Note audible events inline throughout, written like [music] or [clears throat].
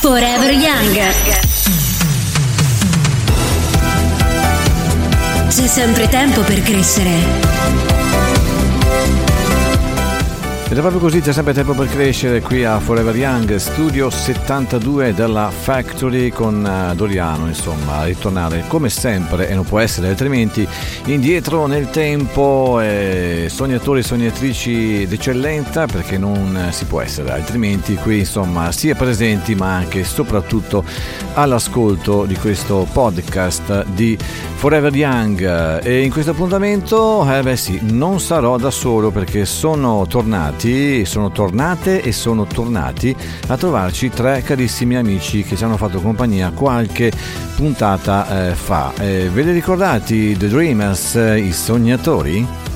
Forever Young. C'è sempre tempo per crescere. Ed è proprio così, c'è sempre tempo per crescere qui a Forever Young, studio 72 della Factory con eh, Doriano, insomma, a ritornare come sempre, e non può essere altrimenti, indietro nel tempo, eh, sognatori e sognatrici d'eccellenza, perché non si può essere altrimenti, qui insomma, sia presenti ma anche e soprattutto all'ascolto di questo podcast di Forever Young. E in questo appuntamento, eh beh sì, non sarò da solo perché sono tornato tornati, sono tornate e sono tornati a trovarci tre carissimi amici che ci hanno fatto compagnia qualche puntata eh, fa. Eh, ve li ricordate The Dreamers, eh, i sognatori?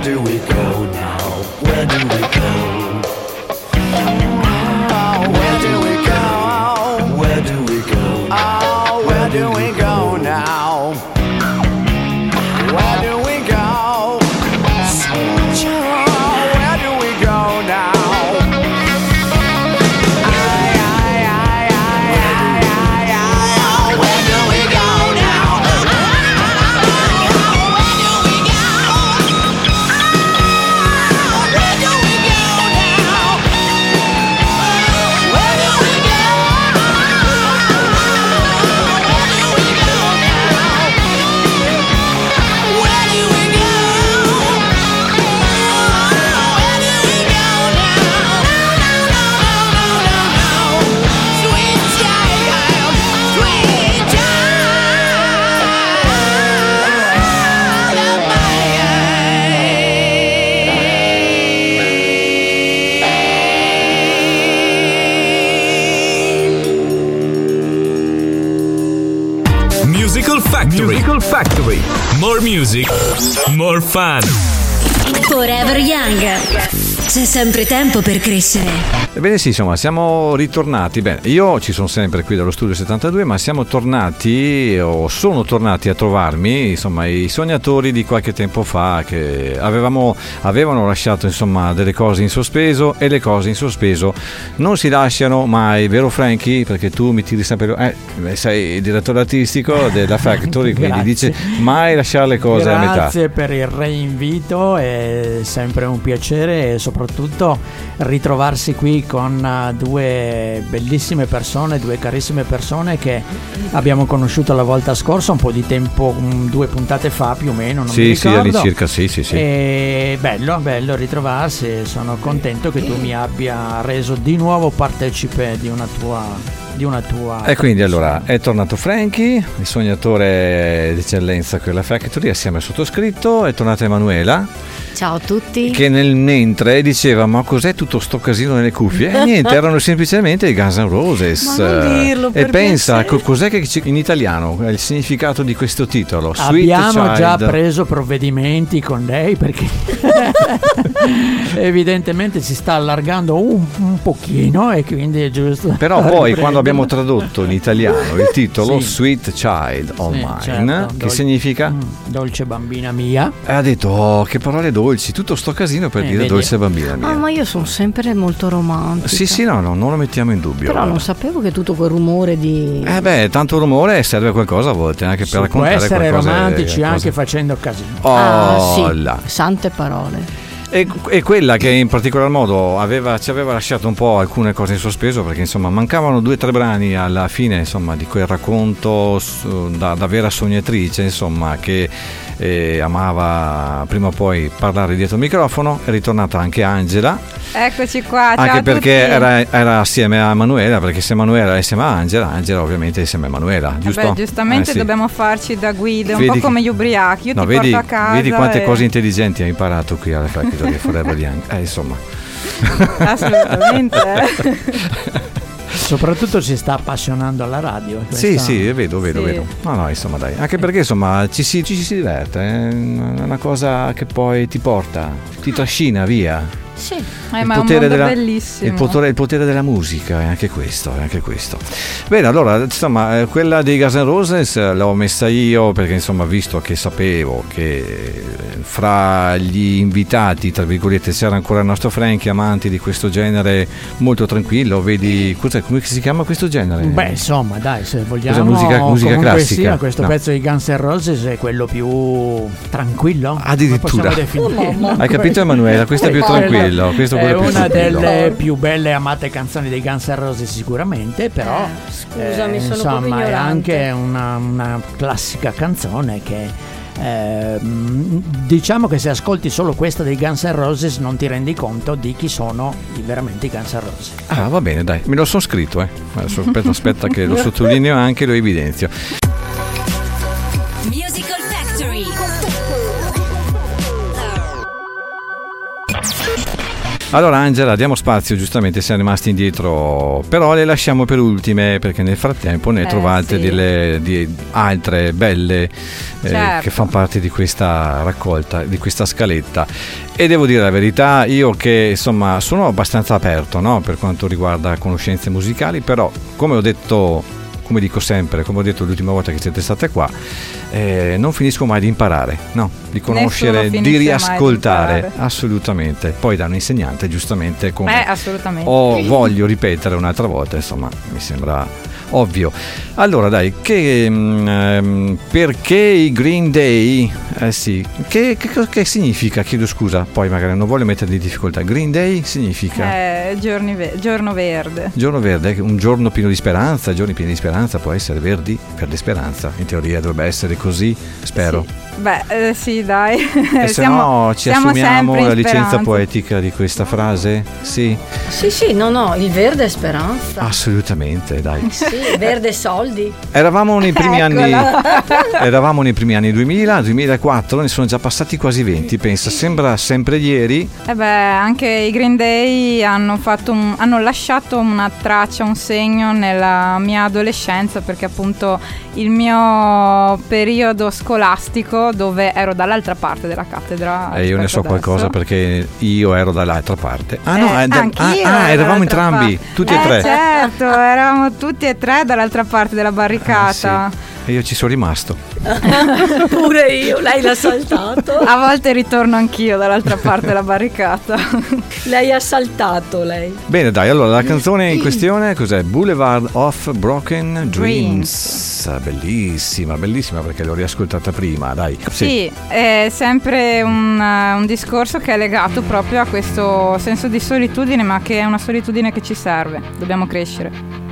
Do we go now? Where do we go? More music, more fun. Forever Young. C'è sempre tempo per crescere. Ebbene sì, insomma, siamo ritornati. Bene, io ci sono sempre qui dallo studio 72, ma siamo tornati o sono tornati a trovarmi, insomma, i sognatori di qualche tempo fa che avevamo, avevano lasciato, insomma, delle cose in sospeso e le cose in sospeso non si lasciano mai, vero Frankie? Perché tu mi tiri sempre eh, sei il direttore artistico della [laughs] Factory, quindi Grazie. dice mai lasciare le cose a metà. Grazie per il reinvito, è sempre un piacere e soprattutto ritrovarsi qui con eh, due bellissime persone, due carissime persone che abbiamo conosciuto la volta scorsa, un po' di tempo, due puntate fa più o meno, non Sì, sì, all'incirca, sì, sì, sì. E bello, bello ritrovarsi, sono contento che tu mi abbia reso di nuovo partecipe di una tua... Di una tua E quindi allora è tornato Frankie, il sognatore d'eccellenza qui alla Factory, assieme al sottoscritto, è tornata Emanuela, Ciao a tutti. che nel mentre diceva ma cos'è tutto sto casino nelle cuffie? E niente, [laughs] erano semplicemente i Guns N' Roses. Ma non dirlo, e pensa, piacere. co- cos'è che in italiano è il significato di questo titolo? Sweet Abbiamo già preso provvedimenti con lei perché [laughs] evidentemente si sta allargando un, un pochino e quindi è giusto. Però poi riprenderlo. quando abbiamo tradotto in italiano il titolo Sì. Sweet Child of Sì, Mine, certo, che dol- significa? Mm, dolce bambina mia. E ha detto oh, che parole dolci, tutto sto casino per Eh, dire vedi. dolce bambina mia. Ah, ma io sono sempre molto romantica. Sì, sì, no, no, non lo mettiamo in dubbio. Però non guarda. sapevo che tutto quel rumore di. Eh beh, tanto rumore serve a qualcosa a volte, anche per Si può raccontare essere qualcosa. romantici cose- anche facendo casino. Oh, ah, sì. là. Sante parole. E, e quella che in particolar modo aveva- ci aveva lasciato un po' alcune cose in sospeso perché insomma mancavano due o tre brani alla fine insomma di quel racconto su- da, da vera sognatrice insomma che eh, amava prima o poi parlare dietro il microfono è ritornata anche Angela Eccoci qua, ciao anche perché era, era assieme a Manuela perché se Manuela è insieme a Angela Angela ovviamente è insieme a Manuela Vabbè, giusto? giustamente Eh, sì. dobbiamo farci da guide, un Vedi po' che- come gli ubriachi. Io No, ti vedi, porto a casa. vedi quante e- cose intelligenti hai imparato qui alla Factory Forever Young. Eh, insomma. Assolutamente. [laughs] eh. Soprattutto si sta appassionando alla radio. Sì, questa- sì, vedo, vedo, Sì. vedo. No, no, insomma, dai. Anche perché, insomma, ci si, ci si diverte. È una cosa che poi ti porta, ti trascina via. Sì. Eh, ma è un mondo bellissimo. Il potere, il potere della musica, è anche questo, è anche questo. Bene, allora, insomma, eh, quella dei Guns N' Roses eh, l'ho messa io perché, insomma, visto che sapevo che eh, fra gli invitati, tra virgolette, c'era ancora il nostro Frankie, amanti di questo genere molto tranquillo, vedi, cos'è, come si chiama questo genere? Beh, insomma, dai, se vogliamo. musica- musica comunque classica? sia, questo No. pezzo di Guns N' Roses è quello più tranquillo. Addirittura. Hai capito, Emanuela? Questo è più Quello- tranquillo, questo è quello più una delle più belle e amate canzoni dei Guns N' Roses sicuramente, però Eh, scusami, eh, sono insomma è anche una, una classica canzone che ehm, diciamo che se ascolti solo questa dei Guns N' Roses non ti rendi conto di chi sono i- veramente i Guns N' Roses. Ah, va bene, dai, me lo sono scritto, eh. Adesso aspetta, aspetta che lo [laughs] sottolineo anche lo evidenzio. Musical Allora Angela, diamo spazio, giustamente siamo rimasti indietro, però le lasciamo per ultime perché nel frattempo ne Eh, trovate sì. delle di altre belle eh, Certo. che fanno parte di questa raccolta, di questa scaletta. E devo dire la verità, io che insomma sono abbastanza aperto no, per quanto riguarda conoscenze musicali, però come ho detto, come dico sempre, come ho detto l'ultima volta che siete state qua, eh, non finisco mai di imparare, no, di conoscere, di di riascoltare, imparare. assolutamente. Poi da un insegnante, giustamente, come Eh, assolutamente. o voglio ripetere un'altra volta, insomma, mi sembra ovvio. Allora, dai, che, mm, ehm, perché i Green Day? Eh sì, che, che, che significa? Chiedo scusa, poi magari non voglio mettere di difficoltà. Green Day significa Eh, giorni ve- giorno verde. giorno verde, un giorno pieno di speranza, giorni pieni di speranza può essere verdi, verde speranza. In teoria dovrebbe essere così, spero. Beh, eh, sì, dai. E se Siamo- no ci siamo assumiamo in la licenza speranza. poetica di questa frase? Sì, Sì, sì, no, no, il verde è speranza. assolutamente, dai. Sì, verde soldi. Eravamo nei primi anni Eccola. [laughs] Eravamo nei primi anni 2000, 2004, ne sono già passati quasi 20, pensa, sembra sempre ieri. Eh beh, anche i Green Day hanno, fatto un- hanno lasciato una traccia, un segno nella mia adolescenza perché appunto il mio periodo scolastico dove ero dall'altra parte della cattedra. E io ne so adesso. qualcosa perché io ero dall'altra parte. Ah no, Eh, eh, da- ah, ah, eravamo entrambi, parte. tutti e Eh, tre. certo, eravamo tutti e tre dall'altra parte della barricata. Ah, sì. E io ci sono rimasto. [laughs] Pure io, lei l'ha saltato. A volte ritorno anch'io dall'altra parte della barricata. [laughs] Lei ha saltato, lei. Bene, dai, allora la canzone in questione cos'è? Boulevard of Broken Dreams. Bellissima, bellissima perché l'ho riascoltata prima, dai. Sì, è sempre un, un discorso che è legato proprio a questo senso di solitudine, ma che è una solitudine che ci serve. Dobbiamo crescere.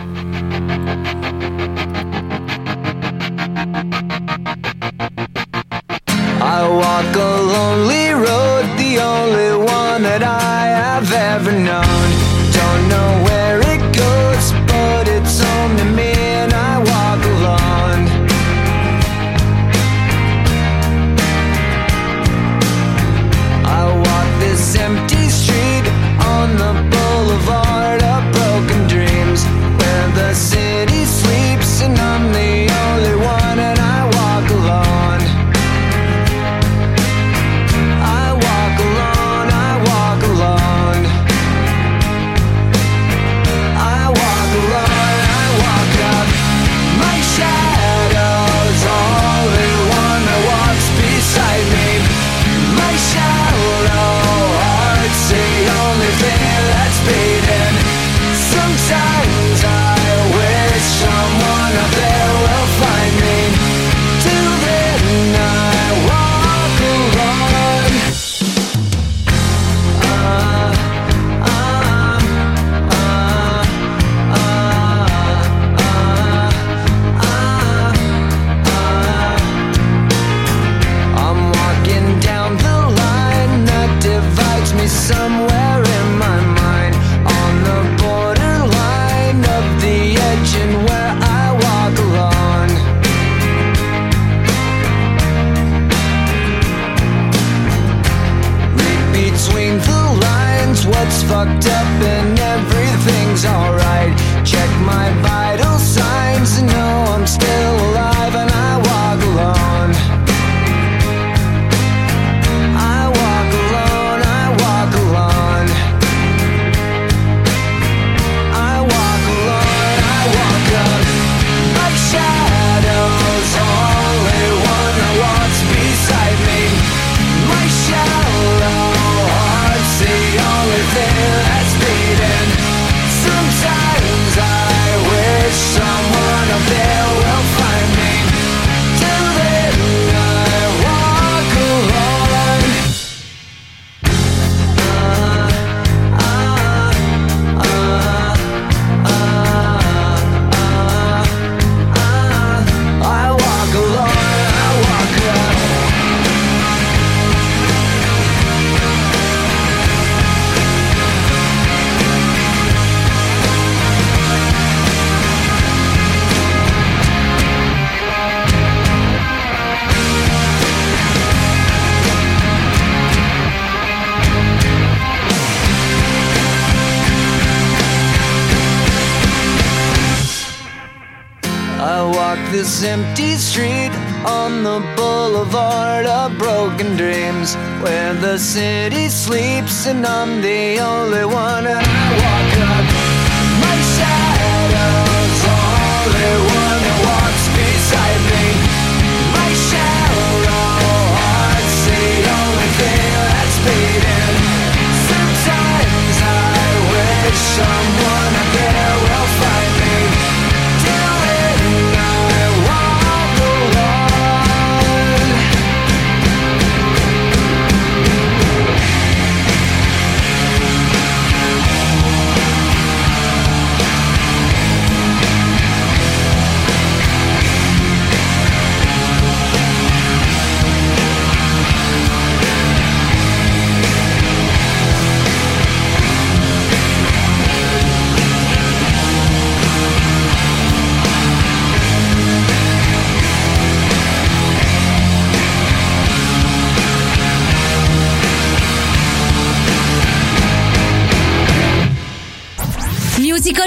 Sleeps and I'm the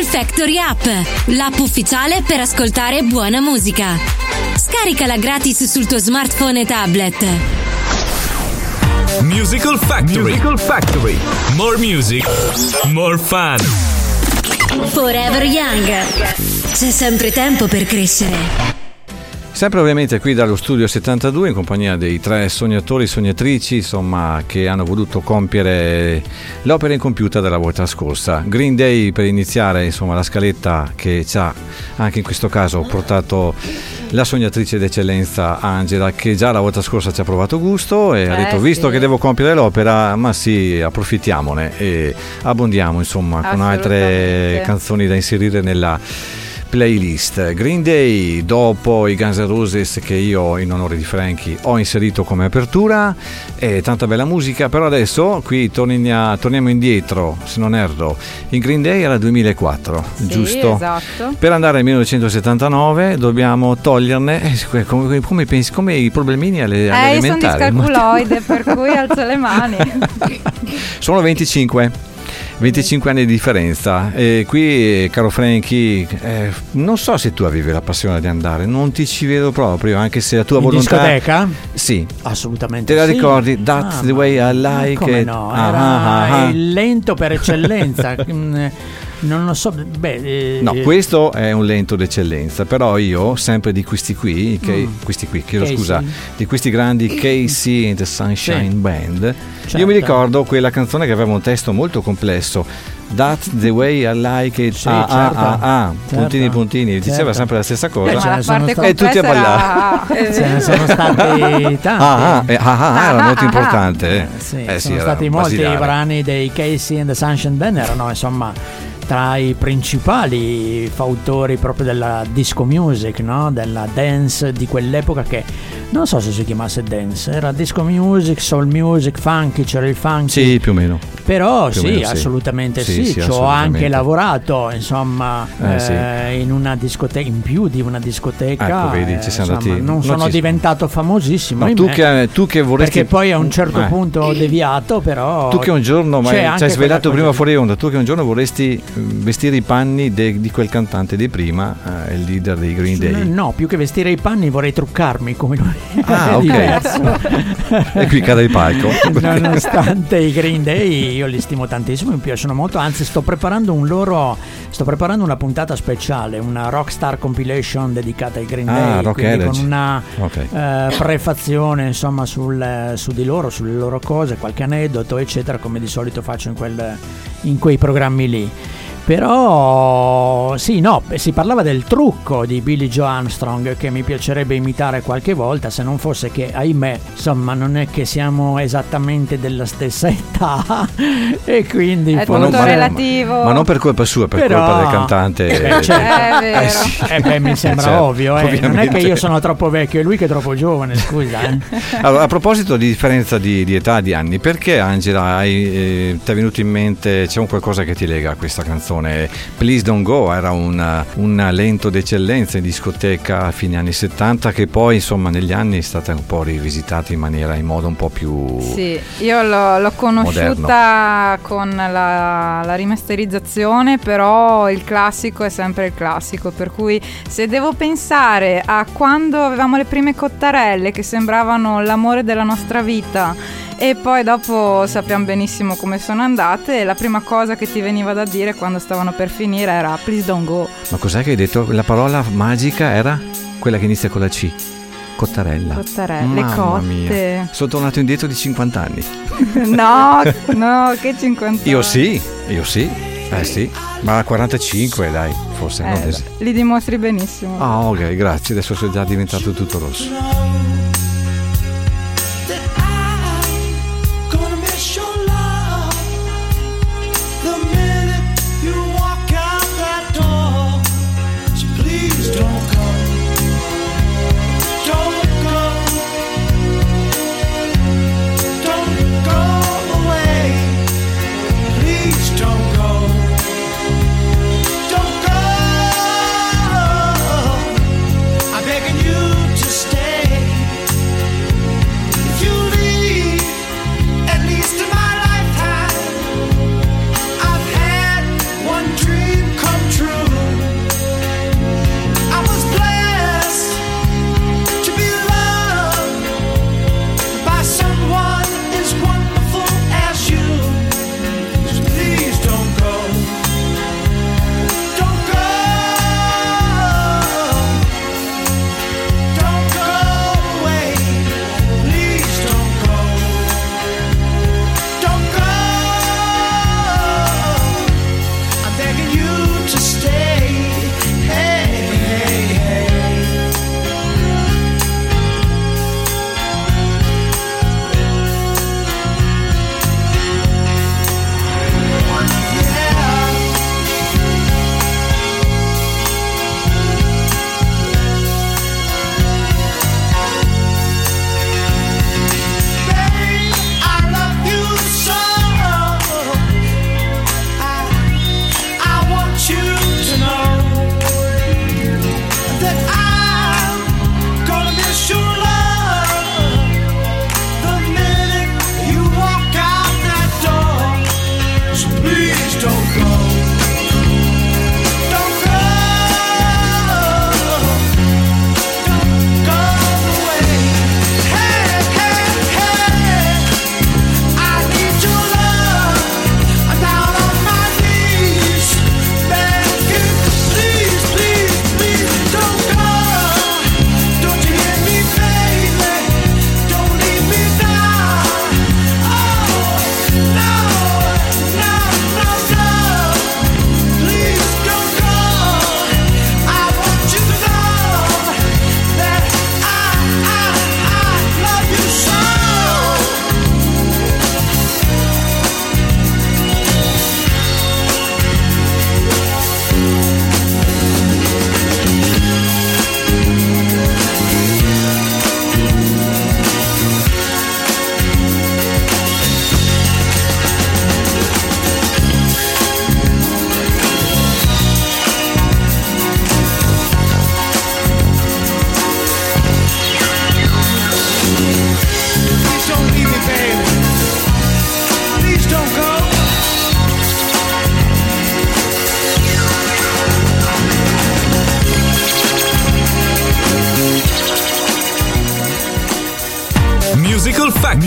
Factory App, l'app ufficiale per ascoltare buona musica. Scaricala gratis sul tuo smartphone e tablet. Musical Factory. Musical Factory. More music, more fun. Forever Young. C'è sempre tempo per crescere. Sempre ovviamente qui dallo studio 72 in compagnia dei tre sognatori e sognatrici insomma, che hanno voluto compiere l'opera incompiuta della volta scorsa. Green Day per iniziare insomma, la scaletta che ci ha anche in questo caso portato la sognatrice d'eccellenza Angela che già la volta scorsa ci ha provato gusto e ha Eh, detto visto sì. che devo compiere l'opera ma sì approfittiamone e abbondiamo insomma con altre canzoni da inserire nella playlist. Green Day dopo i Guns N' Roses che io in onore di Frankie ho inserito come apertura e tanta bella musica, però adesso qui torniamo, torniamo indietro, se non erro, il Green Day era 2004, Sì, giusto? esatto. Per andare al 1979 dobbiamo toglierne eh, come, come pensi, come i problemini alle, alle Eh, sono discalculoide, per cui [laughs] alzo le mani. Sono 25. 25 anni di differenza e qui caro Frankie eh, non so se tu avevi la passione di andare non ti ci vedo proprio anche se la tua In volontà discoteca? sì Assolutamente. Te la sì. ricordi? That's Ah, the way I like come it. no? Ah, Era ah, ah, ah. il lento per eccellenza. [laughs] Mm, non lo so. Beh, eh, No, questo è un lento d'eccellenza, però io, sempre di questi qui, che, questi qui, chiedo Casey. scusa, di questi grandi Casey and the Sunshine Sì. Band, io Certo. mi ricordo quella canzone che aveva un testo molto complesso. That's the way I like it. Sì, ah, certo. ah, ah, ah, Certo. puntini, puntini. Diceva Certo. sempre la stessa Eh, cosa. Ma ce la ne sono parte stati- E tutti a complessa era... Ce ne sono [laughs] stati tanti. Ah, ah, eh, ah, ah, era molto [laughs] importante. eh. Sì, Eh, sì, sono era stati molti basilare. brani dei Casey and the Sunshine Band erano insomma tra i principali fautori proprio della disco music, no? della dance di quell'epoca che non so se si chiamasse dance, era disco music, soul music, funky, c'era il funky. Sì, più o meno. Però Più sì, meno sì. assolutamente Sì, sì, sì, ci ho anche lavorato, insomma, Eh, eh, sì. in una discoteca, in più di una discoteca. Ecco, vedi, eh, ci siamo insomma, andati- non non sono ci- diventato famosissimo. Ma tu ahimè. che, tu che vorresti... Perché poi a un certo Eh. punto ho deviato, però. Tu che un giorno, ma ci hai svelato prima fuori onda, tu che un giorno vorresti vestire i panni de- di quel cantante di prima, eh, il leader dei Green. Day. No, più che vestire i panni vorrei truccarmi come lui. Ah, [laughs] ok. E qui cade il palco. [laughs] Nonostante i Green Day, io li stimo tantissimo, mi piacciono molto. Anzi, sto preparando un loro. Sto preparando una puntata speciale, una Rockstar compilation dedicata ai Green Ah, Day. Quindi Energy. con una Ok. eh, prefazione insomma sul- su di loro, sulle loro cose, qualche aneddoto, eccetera, come di solito faccio in, quel- in quei programmi lì. Però sì, no, si parlava del trucco di Billy Joe Armstrong che mi piacerebbe imitare qualche volta, se non fosse che, ahimè, insomma, non è che siamo esattamente della stessa [laughs] età e quindi È Ma non- tutto ma- relativo. Ma non per colpa sua, per Però- colpa del cantante. Eh, beh, certo. È vero. Eh sì. Eh beh, mi sembra Certo, ovvio, eh. non è che io sono troppo vecchio, è lui che è troppo giovane, scusa. Eh. [laughs] Allora, a proposito di differenza di, di età, di anni, perché Angela hai, eh, ti è venuto in mente, c'è un qualcosa che ti lega a questa canzone? Canzone. Please Don't Go era un, un lento d'eccellenza in discoteca a fine anni 70 che poi insomma negli anni è stata un po' rivisitata in maniera in modo un po' più Sì, io l'ho, l'ho conosciuta con la, la rimasterizzazione, però il classico è sempre il classico, per cui se devo pensare a quando avevamo le prime cottarelle che sembravano l'amore della nostra vita e poi dopo sappiamo benissimo come sono andate, la prima cosa che ti veniva da dire quando stavano per finire era please don't go. Ma cos'è che hai detto? La parola magica era quella che inizia con la C. Cottarella. Cottarelle, Mamma cotte. mia. Sono tornato indietro di 50 anni. [laughs] no, no, che 50 Io sì, io sì. Eh sì, ma 45 dai, forse non Eh, es- li dimostri benissimo. Ah, ok, grazie. Adesso sono già diventato tutto rosso.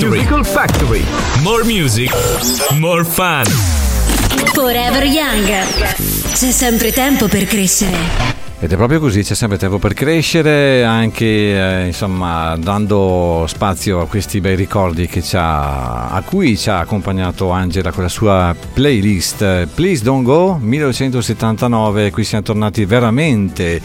Factory. Musical Factory. More music, more fun. Forever Young. C'è sempre tempo per crescere. Ed è proprio così, c'è sempre tempo per crescere, anche eh, insomma dando spazio a questi bei ricordi che ci ha- a cui ci ha accompagnato Angela con la sua playlist Please Don't Go 1979, qui siamo tornati veramente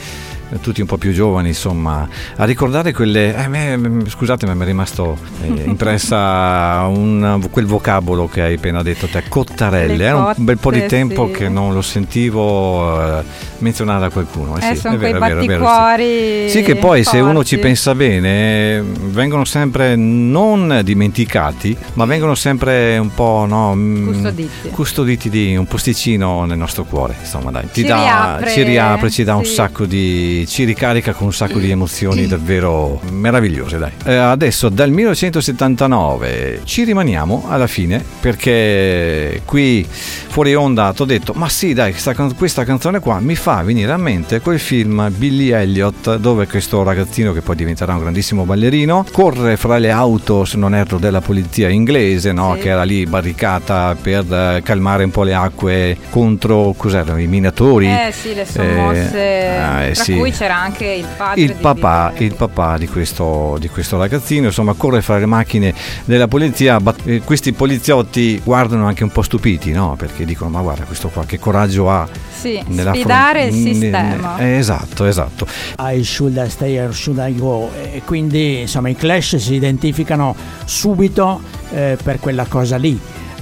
tutti un po' più giovani, insomma, a ricordare quelle... eh, me- scusate, ma mi è rimasto eh, [laughs] impressa un- quel vocabolo che hai appena detto te, cottarelle. Le Era un bel po' di tempo sì. che non lo sentivo eh, menzionare da qualcuno. Eh, Eh, sì, sono è vero, quei è vero, è vero, sì. batticuori Sì, che poi se uno ci forti. pensa bene, vengono sempre non dimenticati, ma vengono sempre un po' no, mm, Custoditi. custoditi di un posticino nel nostro cuore. Insomma, dai, ti Ci dà, riapre, ci riapre, ci dà un sacco di. Ci ricarica con un sacco di emozioni davvero meravigliose. Dai. Eh, adesso dal 1979 ci rimaniamo alla fine perché qui fuori onda ti ho detto: ma sì, dai, questa, questa canzone qua mi fa venire a mente quel film Billy Elliot dove questo ragazzino che poi diventerà un grandissimo ballerino corre fra le auto, se non erro, della polizia inglese, no? Sì. che era lì barricata per eh, calmare un po' le acque contro cos'erano, i minatori. Eh sì, le sommosse, eh, tra sì. Cui c'era anche il padre Il di papà, il papà di, questo, di questo ragazzino, insomma, corre fra le macchine della polizia. bat- eh, questi poliziotti guardano anche un po' stupiti, no? Perché dicono: Ma guarda, questo qua che coraggio ha Sì, nella sfidare fron- il ne- sistema. eh, esatto, esatto. I should I stay or should I go e quindi insomma i Clash si identificano subito eh, per quella cosa lì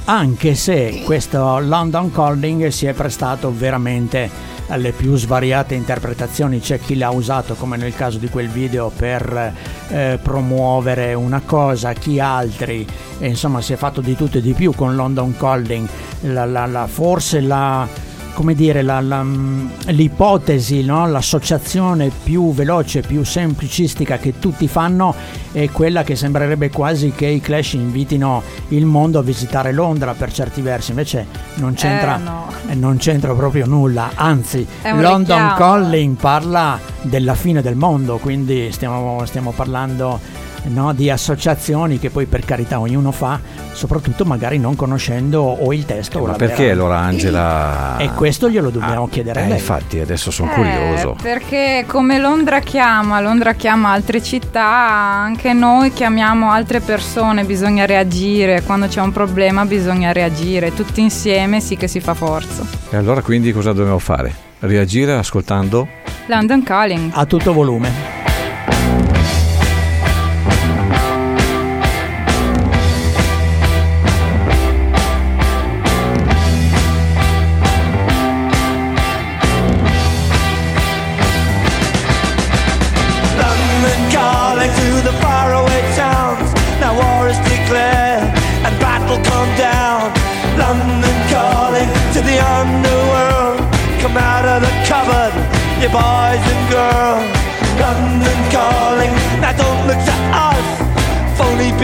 anche se questo London Calling si è prestato veramente alle più svariate interpretazioni. C'è chi l'ha usato come nel caso di quel video per eh, promuovere una cosa chi altri. E insomma si è fatto di tutto e di più con London Calling. La- la- la- forse la come dire, la- la, mm, l'ipotesi, no? l'associazione più veloce, più semplicistica che tutti fanno è quella che sembrerebbe quasi che i Clash invitino il mondo a visitare Londra per certi versi, invece non c'entra, Eh, no. eh, non c'entra proprio nulla, anzi London richiamo. Calling parla della fine del mondo, quindi stiamo, stiamo parlando no, di associazioni che poi per carità ognuno fa, soprattutto magari non conoscendo o il testo o Ma perché allora Angela... [clears throat] E questo glielo dobbiamo chiedere a Eh, lei. infatti, adesso sono Eh, curioso. Perché come Londra chiama, Londra chiama altre città, anche noi chiamiamo altre persone, bisogna reagire, quando c'è un problema bisogna reagire, tutti insieme sì che si fa forza. E allora quindi cosa dobbiamo fare? Reagire ascoltando? London Calling. A tutto volume.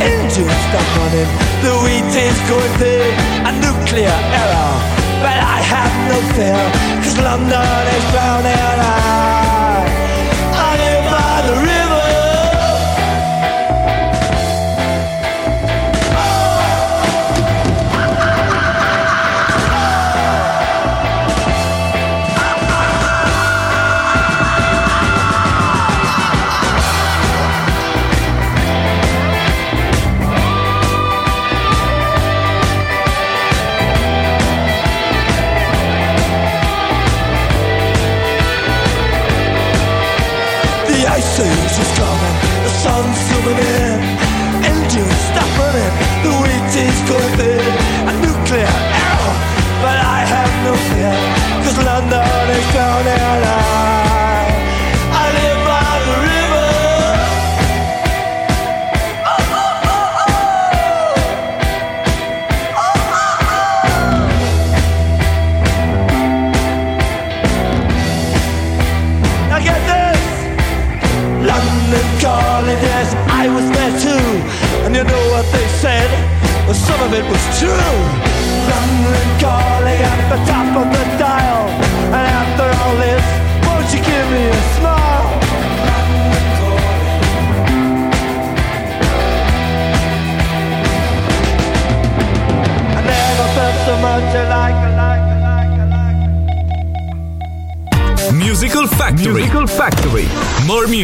Engines stop running, the wheat is going thin. A nuclear error, but I have no fear, cause London is drowning. I, down and I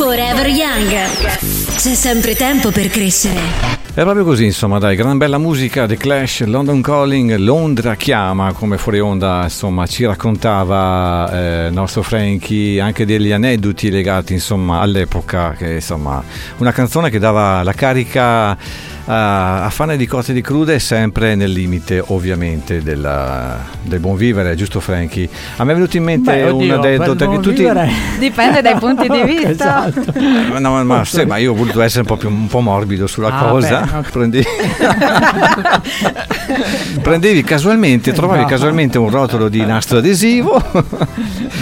Forever Young. C'è sempre tempo per crescere. È proprio così, insomma, dai, gran bella musica, The Clash, London Calling, Londra chiama, come fuori onda, insomma, ci raccontava eh, il nostro Frankie anche degli aneddoti legati, insomma, all'epoca, che insomma, una canzone che dava la carica a, a fane di cotte di crude sempre nel limite, ovviamente, della- del buon vivere, giusto Frankie? A me è venuto in mente Beh, oddio, un aneddota che tutti... vivere- [laughs] Dipende dai punti di [laughs] vista. Esatto. Ma No, ma, ma, sì, ma io ho voluto essere un po' più un po' morbido sulla Ah, cosa. beh. Prendi- [laughs] Prendevi casualmente, trovavi No. casualmente un rotolo di nastro adesivo.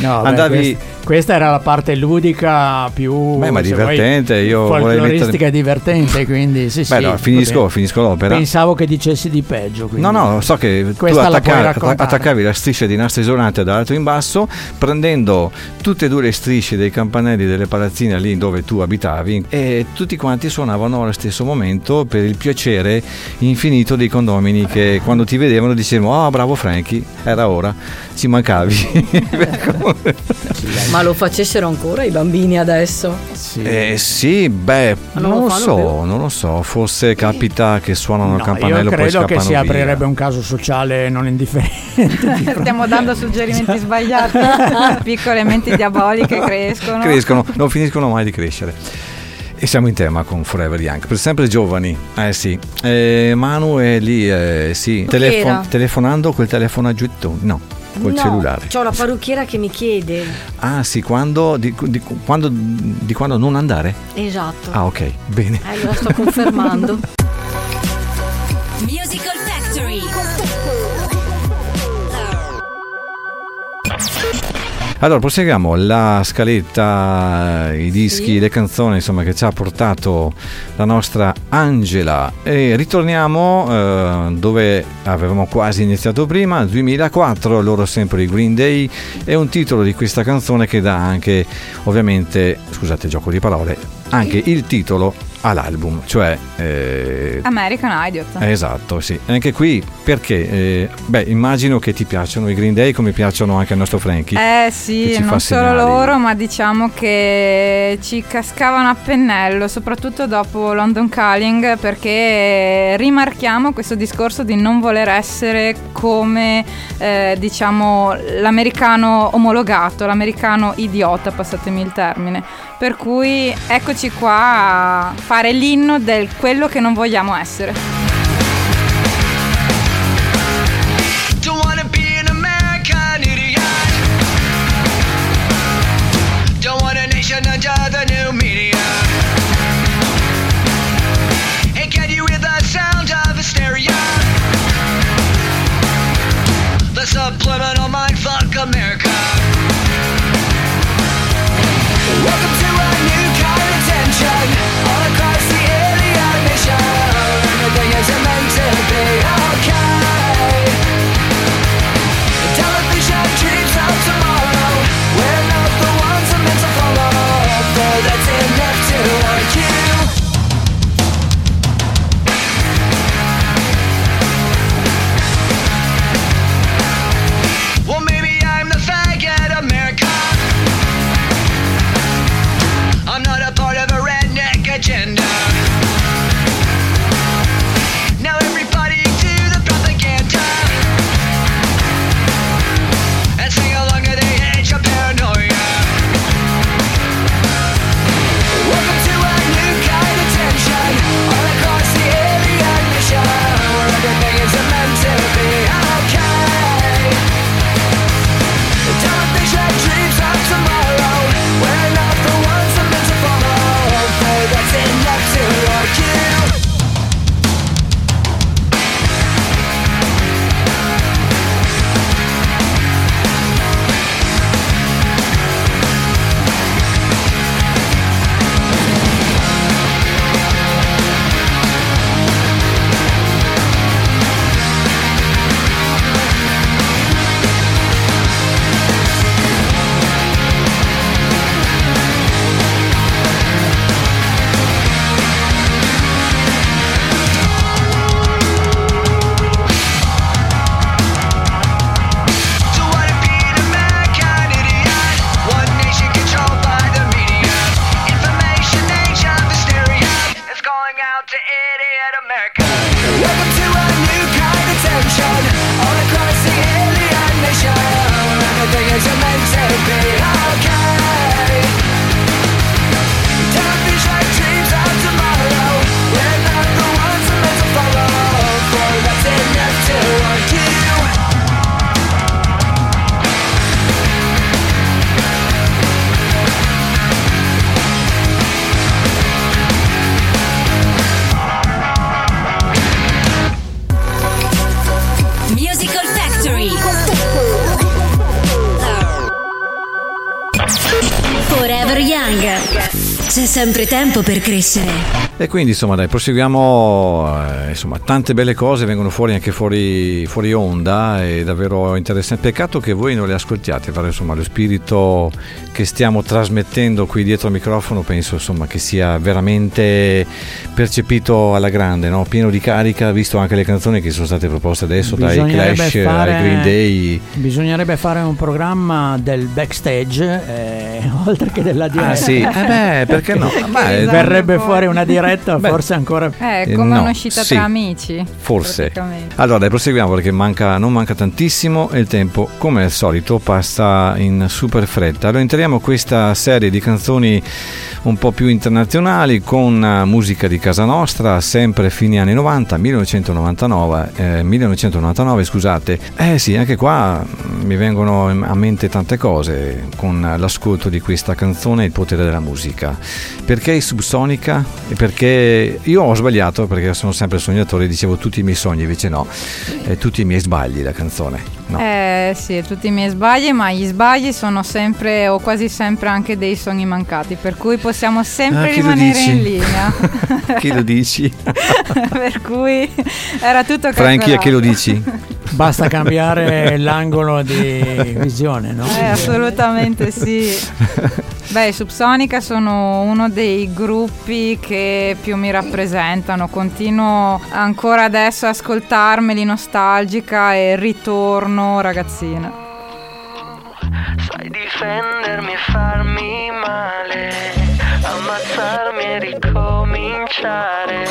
No, beh, Andavi. Quest- questa era la parte ludica più Beh, ma vuoi, divertente, io folcloristica mettere- e divertente, quindi sì, Beh, sì. no, finisco, finisco l'opera. Pensavo che dicessi di peggio. No, no, so che tu Questa attaccavi, raccontare. attaccavi la striscia di nastro isolante dall'alto in basso, prendendo tutte e due le strisce dei campanelli delle palazzine lì dove tu abitavi e tutti quanti suonavano allo stesso momento per il piacere infinito dei condomini che quando ti vedevano dicevano oh bravo Frankie, era ora, ci mancavi. [laughs] [laughs] Ma lo facessero ancora i bambini adesso? Sì. Eh sì, beh, Ma non non lo so, più? non lo so, forse capita che suonano il No, campanello io poi credo che scappano si via. aprirebbe un caso sociale non indifferente. [laughs] Stiamo dando suggerimenti sbagliati. [laughs] Piccole menti diaboliche crescono. crescono, non finiscono mai di crescere. E siamo in tema con Forever Young, per sempre giovani. Eh sì. Eh, Manu è lì, eh, sì, telefon- telefonando col telefono a gettoni, no, col no, cellulare. C'ho la parrucchiera che mi chiede. Ah sì, quando di, di- quando di quando non andare? Esatto. Ah ok, bene. Eh, lo sto confermando. [laughs] Musical Factory. Allora, proseguiamo. La scaletta, i dischi, Sì. le canzoni insomma, che ci ha portato la nostra Angela. E ritorniamo eh, dove avevamo quasi iniziato prima, 2004, loro sempre i Green Day. E un titolo di questa canzone che dà anche, ovviamente, scusate il gioco di parole, anche il titolo all'album, cioè... eh, American Idiot. Esatto, sì. E Anche qui perché? Eh, beh, immagino che ti piacciono i Green Day come piacciono anche al nostro Frankie. Eh sì, non solo segnali. loro, ma diciamo che ci cascavano a pennello, soprattutto dopo London Calling, perché rimarchiamo questo discorso di non voler essere come eh, diciamo l'americano omologato, l'americano idiota, passatemi il termine. Per cui eccoci qua fare l'inno del quello che non vogliamo essere. Sempre tempo per crescere. E quindi insomma dai, proseguiamo, eh, insomma tante belle cose vengono fuori anche fuori, fuori onda, è davvero interessante. Peccato che voi non le ascoltiate, però insomma lo spirito che stiamo trasmettendo qui dietro al microfono penso insomma che sia veramente percepito alla grande, no? pieno di carica, visto anche le canzoni che sono state proposte adesso dai Clash fare- ai Green Day. Bisognerebbe fare un programma del backstage, eh, [laughs] oltre che della diretta. Ah sì, eh beh, perché no? [laughs] Beh, Esatto. Verrebbe fuori una diretta, Beh. forse ancora Eh, Eh, come no, un'uscita sì. tra amici. Forse. Allora, dai, proseguiamo perché manca, non manca tantissimo e il tempo, come al solito, passa in super fretta. Allora, entriamo questa serie di canzoni un po' più internazionali con eh, musica di casa nostra, sempre fine anni 90, 1999, eh, 1999 scusate. Eh sì, anche qua mm, mi vengono a mente tante cose con l'ascolto di questa canzone Il potere della musica. Perché i Subsonica? E perché io ho sbagliato perché sono sempre sognatore, dicevo tutti i miei sogni, invece no, è tutti i miei sbagli la canzone. No. Eh sì, tutti i miei sbagli, ma gli sbagli sono sempre o quasi sempre anche dei sogni mancati, per cui possiamo sempre Ah, rimanere in linea. [laughs] Chi lo dici? [laughs] per cui era tutto Franchi, a chi lo calcolato. dici? basta [laughs] cambiare l'angolo di visione, no? Eh, assolutamente sì. Beh, Subsonica sono uno dei gruppi che più mi rappresentano. Continuo ancora adesso a ascoltarmeli nostalgica e ritorno ragazzina. Sai difendermi e farmi male, ammazzarmi e ricominciare,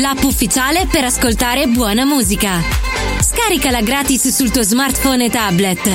l'app ufficiale per ascoltare buona musica. Scaricala gratis sul tuo smartphone e tablet.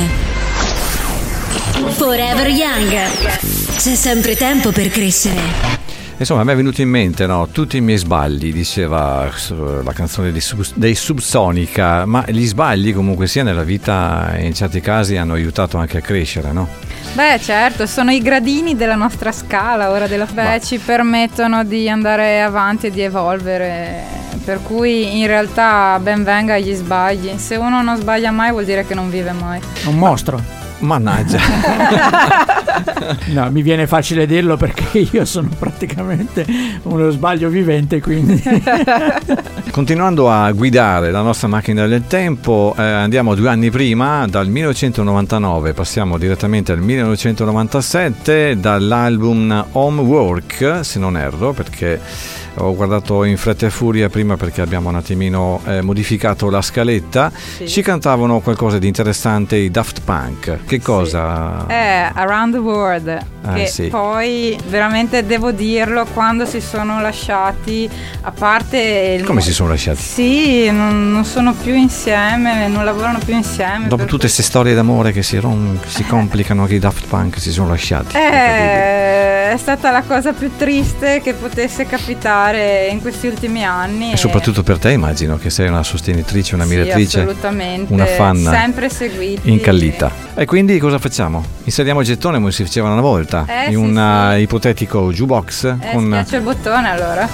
Forever Young. C'è sempre tempo per crescere. Insomma, a me è venuto in mente no? tutti i miei sbagli, diceva eh, la canzone dei, Sub- dei Subsonica, ma gli sbagli comunque sia nella vita in certi casi hanno aiutato anche a crescere, no? Beh, certo, sono i gradini della nostra scala, ora della Beh, ci permettono di andare avanti e di evolvere. Per cui in realtà ben venga gli sbagli. Se uno non sbaglia mai vuol dire che non vive mai. È un mostro. Mannaggia. [laughs] no, mi viene facile dirlo perché [laughs] io sono praticamente uno sbaglio vivente, quindi. [laughs] Continuando a guidare la nostra macchina del tempo, eh, andiamo due anni prima, dal 1999, passiamo direttamente al 1997, dall'album Homework, se non erro, perché ho guardato in fretta e furia prima perché abbiamo un attimino eh, modificato la scaletta, sì. ci cantavano qualcosa di interessante i Daft Punk. Che cosa? Sì. È Around the World, eh, che sì. poi veramente devo dirlo, quando si sono lasciati, a parte... Come si sono lasciati? Sì, non, non, sono più insieme, non lavorano più insieme. Dopo tutte queste storie d'amore che si, rom- si complicano, anche i Daft Punk si sono lasciati. Eh, è stata la cosa più triste che potesse capitare fare in questi ultimi anni. E, e soprattutto per te immagino che sei una sostenitrice, una miratrice, assolutamente. una fan sempre seguita. Incallita. E quindi cosa facciamo? Inseriamo il gettone come si faceva una volta eh, in sì, un sì. Uh, ipotetico jukebox eh, con il bottone allora.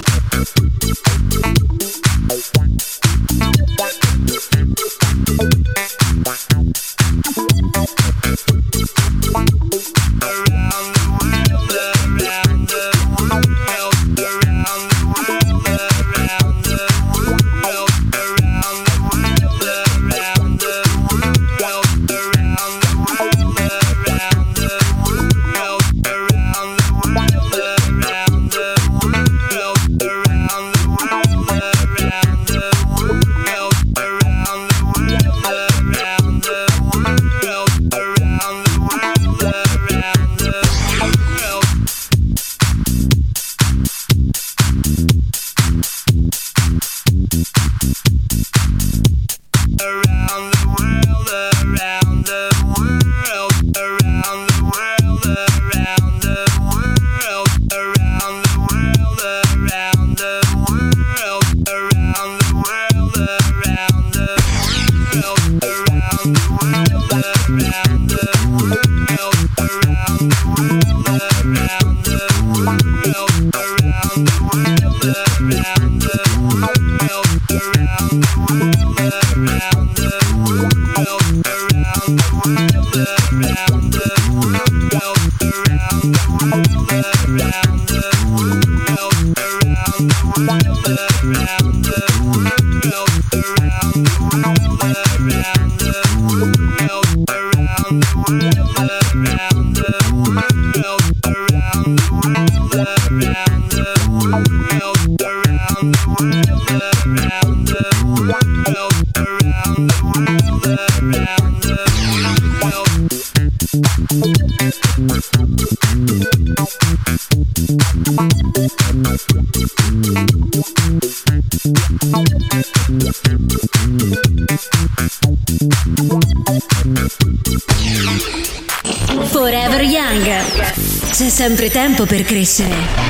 Sempre tempo per crescere.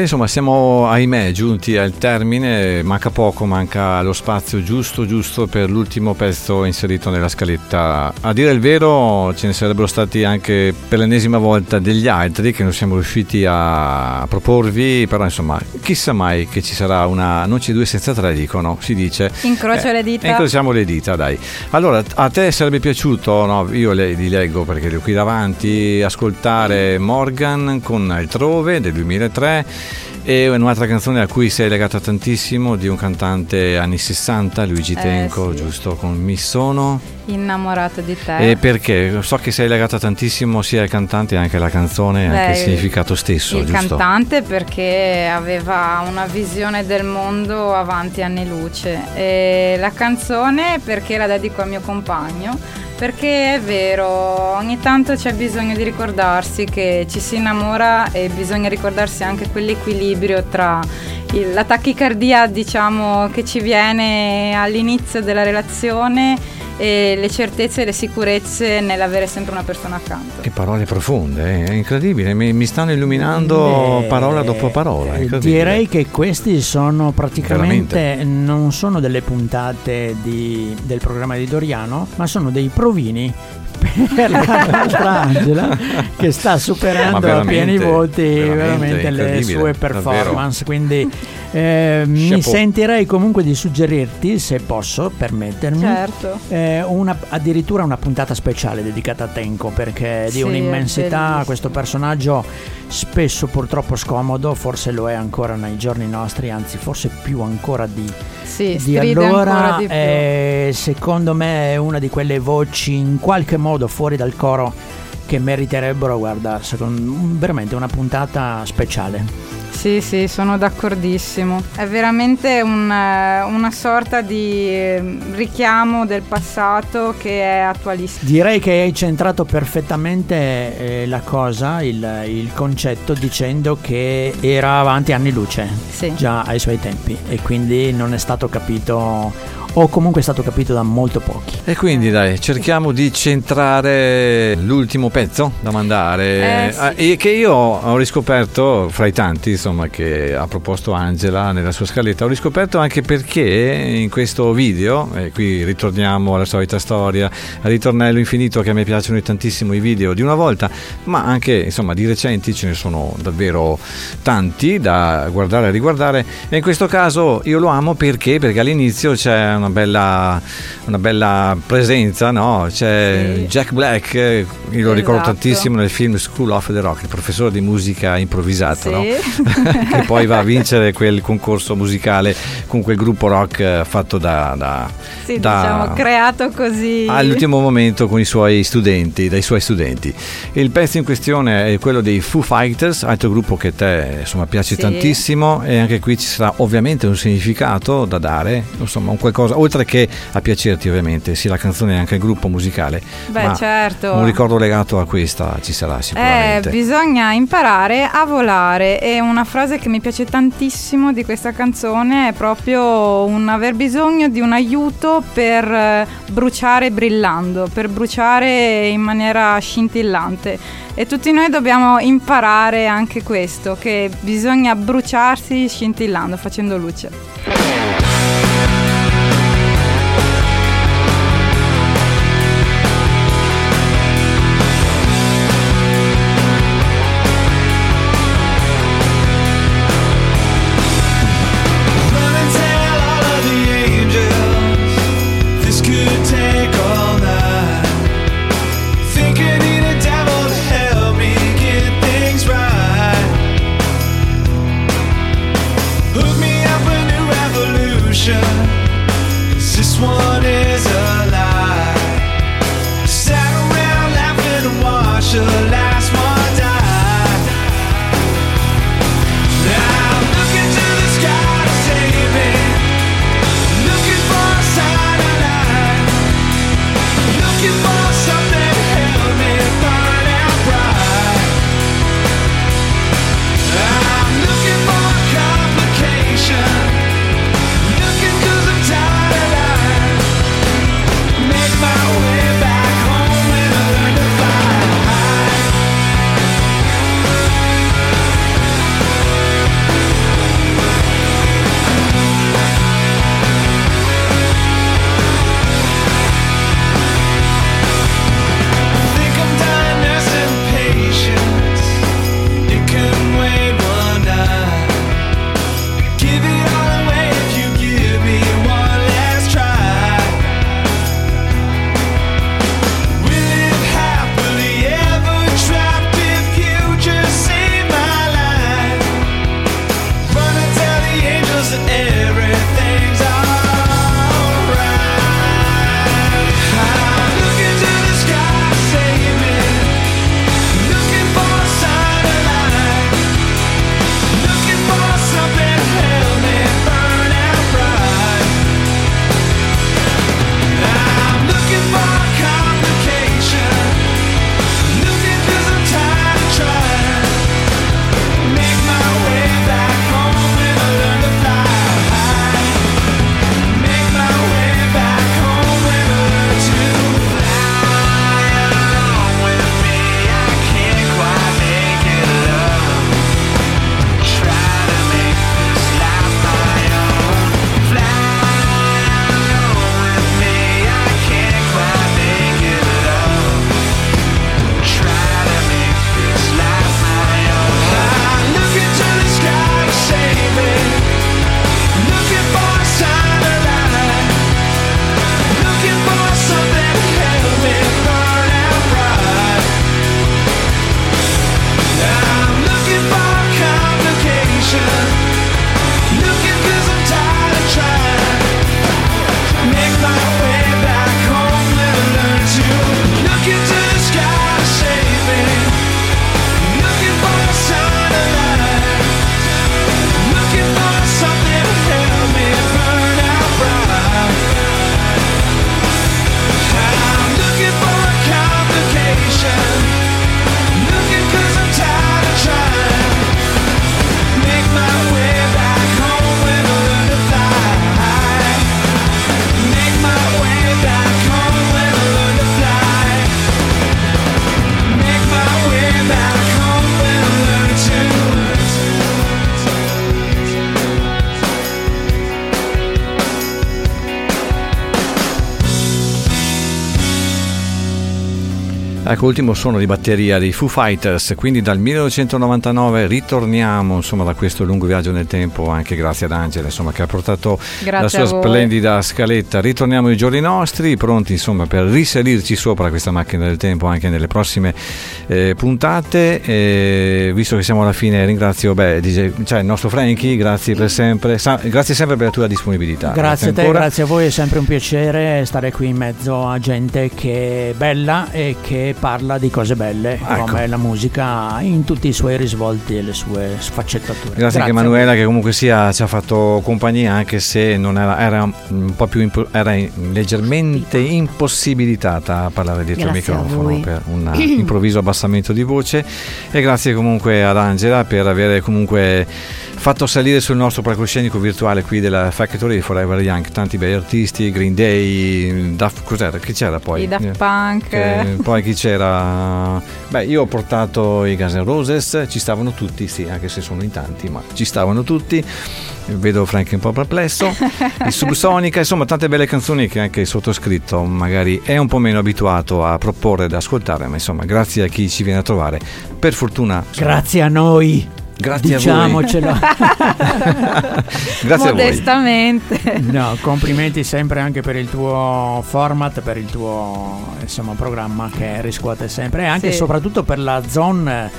Beh, insomma, siamo ahimè giunti al termine, manca poco, manca lo spazio giusto giusto per l'ultimo pezzo inserito nella scaletta. A dire il vero, ce ne sarebbero stati anche per l'ennesima volta degli altri che non siamo riusciti a proporvi, però insomma, chissà mai che ci sarà una non c'è due senza tre dicono, si dice. Incrocio le dita. Incrociamo le dita, dai. Allora, a te sarebbe piaciuto, no, io le, li leggo perché li ho qui davanti, ascoltare Morgan con Altrove del 2003 e un'altra canzone a cui sei legata tantissimo di un cantante anni 60, Luigi Eh, Tenco, sì. giusto? Con Mi sono. Innamorata di te. E perché? So che sei legata tantissimo sia al cantante che anche alla canzone e anche Beh, il significato stesso, il giusto? cantante perché aveva una visione del mondo avanti anni luce e la canzone perché la dedico al mio compagno perché è vero ogni tanto c'è bisogno di ricordarsi che ci si innamora e bisogna ricordarsi anche quell'equilibrio tra la tachicardia diciamo che ci viene all'inizio della relazione e le certezze e le sicurezze nell'avere sempre una persona accanto Che parole profonde, eh, è incredibile, mi, mi stanno illuminando Beh, parola dopo parola. eh. Direi che questi sono praticamente non sono delle puntate di- del programma di Doriano, ma sono dei provini per la nostra Angela che sta superando a pieni voti veramente veramente le sue performance. Quindi eh, mi sentirei comunque di suggerirti, se posso permettermi, certo. eh, una- addirittura una puntata speciale dedicata a Tenko perché è di Sì, un'immensità. questo personaggio spesso purtroppo scomodo forse lo è ancora nei giorni nostri anzi forse più ancora di, Sì, di allora. ancora di eh, secondo me è una di quelle voci in qualche modo fuori dal coro che meriterebbero guarda secondo, veramente una puntata speciale Sì, sì, sono d'accordissimo. È veramente un, eh, una sorta di eh, richiamo del passato che è attualissimo. Direi che hai centrato perfettamente eh, la cosa, il, il concetto, dicendo che era avanti anni luce, Sì. già ai suoi tempi, e quindi non è stato capito, o comunque è stato capito da molto pochi. E quindi dai, cerchiamo di centrare l'ultimo pezzo da mandare, Eh, sì. Ah, e che io ho riscoperto fra i tanti, insomma, che ha proposto Angela nella sua scaletta, ho riscoperto anche perché in questo video, e qui ritorniamo alla solita storia, al ritornello infinito che a me piacciono tantissimo i video di una volta, ma anche insomma di recenti ce ne sono davvero tanti da guardare e riguardare e in questo caso io lo amo perché perché all'inizio c'è una bella, una bella presenza no? c'è Sì. Jack Black eh, io lo ricordo Esatto. tantissimo nel film School of the Rock il professore di musica improvvisata Sì. no? [laughs] che poi va a [laughs] vincere quel concorso musicale con quel gruppo rock eh, fatto da, da- Sì, da- diciamo, creato così. all'ultimo momento con i suoi studenti, dai suoi studenti. Il pezzo in questione è quello dei Foo Fighters, altro gruppo che a te insomma piace tantissimo e anche qui ci sarà ovviamente un significato da dare, insomma un qualcosa, oltre che a piacerti ovviamente, sia la canzone che anche il gruppo musicale. Beh, ma certo. Un ricordo legato a questa ci sarà Eh, sicuramente. bisogna imparare a volare e una frase che mi piace tantissimo di questa canzone è proprio un aver bisogno di un aiuto per eh, bruciare brillando, per bruciare in maniera scintillante. E tutti noi dobbiamo imparare anche questo, che bisogna bruciarsi scintillando, facendo luce. Ecco, ultimo suono di batteria dei Foo Fighters, quindi dal 1999 ritorniamo insomma, da questo lungo viaggio nel tempo, anche grazie ad Angela insomma, che ha portato Grazie la sua splendida scaletta. Ritorniamo ai giorni nostri, pronti insomma, per risalirci sopra questa macchina del tempo anche nelle prossime eh, puntate. E visto che siamo alla fine, ringrazio beh, DJ cioè, il nostro Frankie, grazie per sempre, sa- grazie sempre per la tua disponibilità. Grazie a te, ancora. grazie a voi, è sempre un piacere stare qui in mezzo a gente che è bella e che parla di cose belle, Ecco. come la musica in tutti i suoi risvolti e le sue sfaccettature. Grazie, anche a Emanuela che comunque sia, ci ha fatto compagnia anche se non era, era un po' più impo- era leggermente impossibilitata a parlare dietro il Grazie a microfono per un [clears throat] improvviso abbassamento di voce e grazie comunque ad Angela per avere comunque fatto salire sul nostro palcoscenico virtuale qui della Factory di Forever Young tanti bei artisti, Green Day, Daft, cos'era? Chi c'era poi? I Daft Punk. Che- poi chi c'era? Beh, io ho portato i Guns N' Roses, ci stavano tutti, sì, anche se sono in tanti, ma ci stavano tutti. Vedo Frank un po' perplesso. [laughs] Il Subsonica, insomma, tante belle canzoni che anche il sottoscritto magari è un po' meno abituato a proporre ed ascoltare, ma insomma, grazie a chi ci viene a trovare. Per fortuna, insomma, Grazie a noi. Grazie a voi. Diciamocelo. [laughs] grazie a voi. Modestamente. No, complimenti sempre anche per il tuo format, per il tuo insomma, programma che riscuote sempre e anche e Sì. soprattutto per la zone.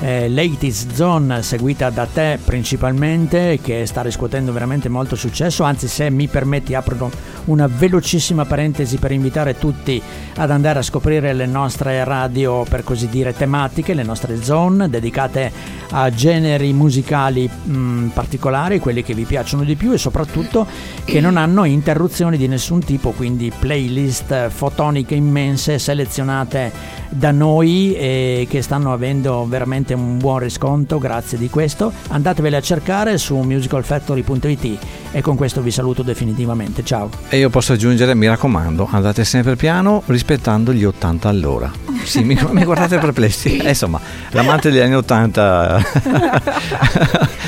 Eh, Ladies Zone seguita da te principalmente che sta riscuotendo veramente molto successo. Anzi se mi permetti apro una velocissima parentesi per invitare tutti ad andare a scoprire le nostre radio per così dire tematiche le nostre zone dedicate a generi musicali mh, particolari quelli che vi piacciono di più e soprattutto che non hanno interruzioni di nessun tipo quindi playlist fotoniche immense selezionate da noi e che stanno avendo veramente un buon riscontro grazie di questo andatevele a cercare su musicalfactory.it e con questo vi saluto definitivamente ciao E io posso aggiungere, mi raccomando, andate sempre piano rispettando gli 80 all'ora. Sì, mi, mi guardate perplessi. Eh, insomma, l'amante degli anni 80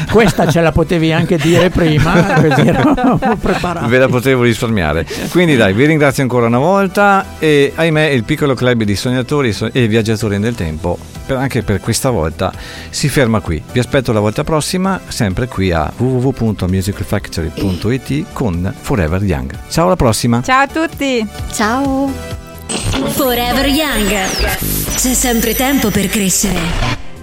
[laughs] questa ce la potevi anche dire prima così [laughs] eravamo preparati ve la potevo risparmiare. Quindi dai, vi ringrazio ancora una volta e ahimè il piccolo club di sognatori so- e viaggiatori nel tempo, per- anche per questa volta, si ferma qui. Vi aspetto la volta prossima, sempre qui a www.musicalfactory.it con Forever Young. Ciao alla prossima! Ciao a tutti. Ciao. Forever Young. C'è sempre tempo per crescere.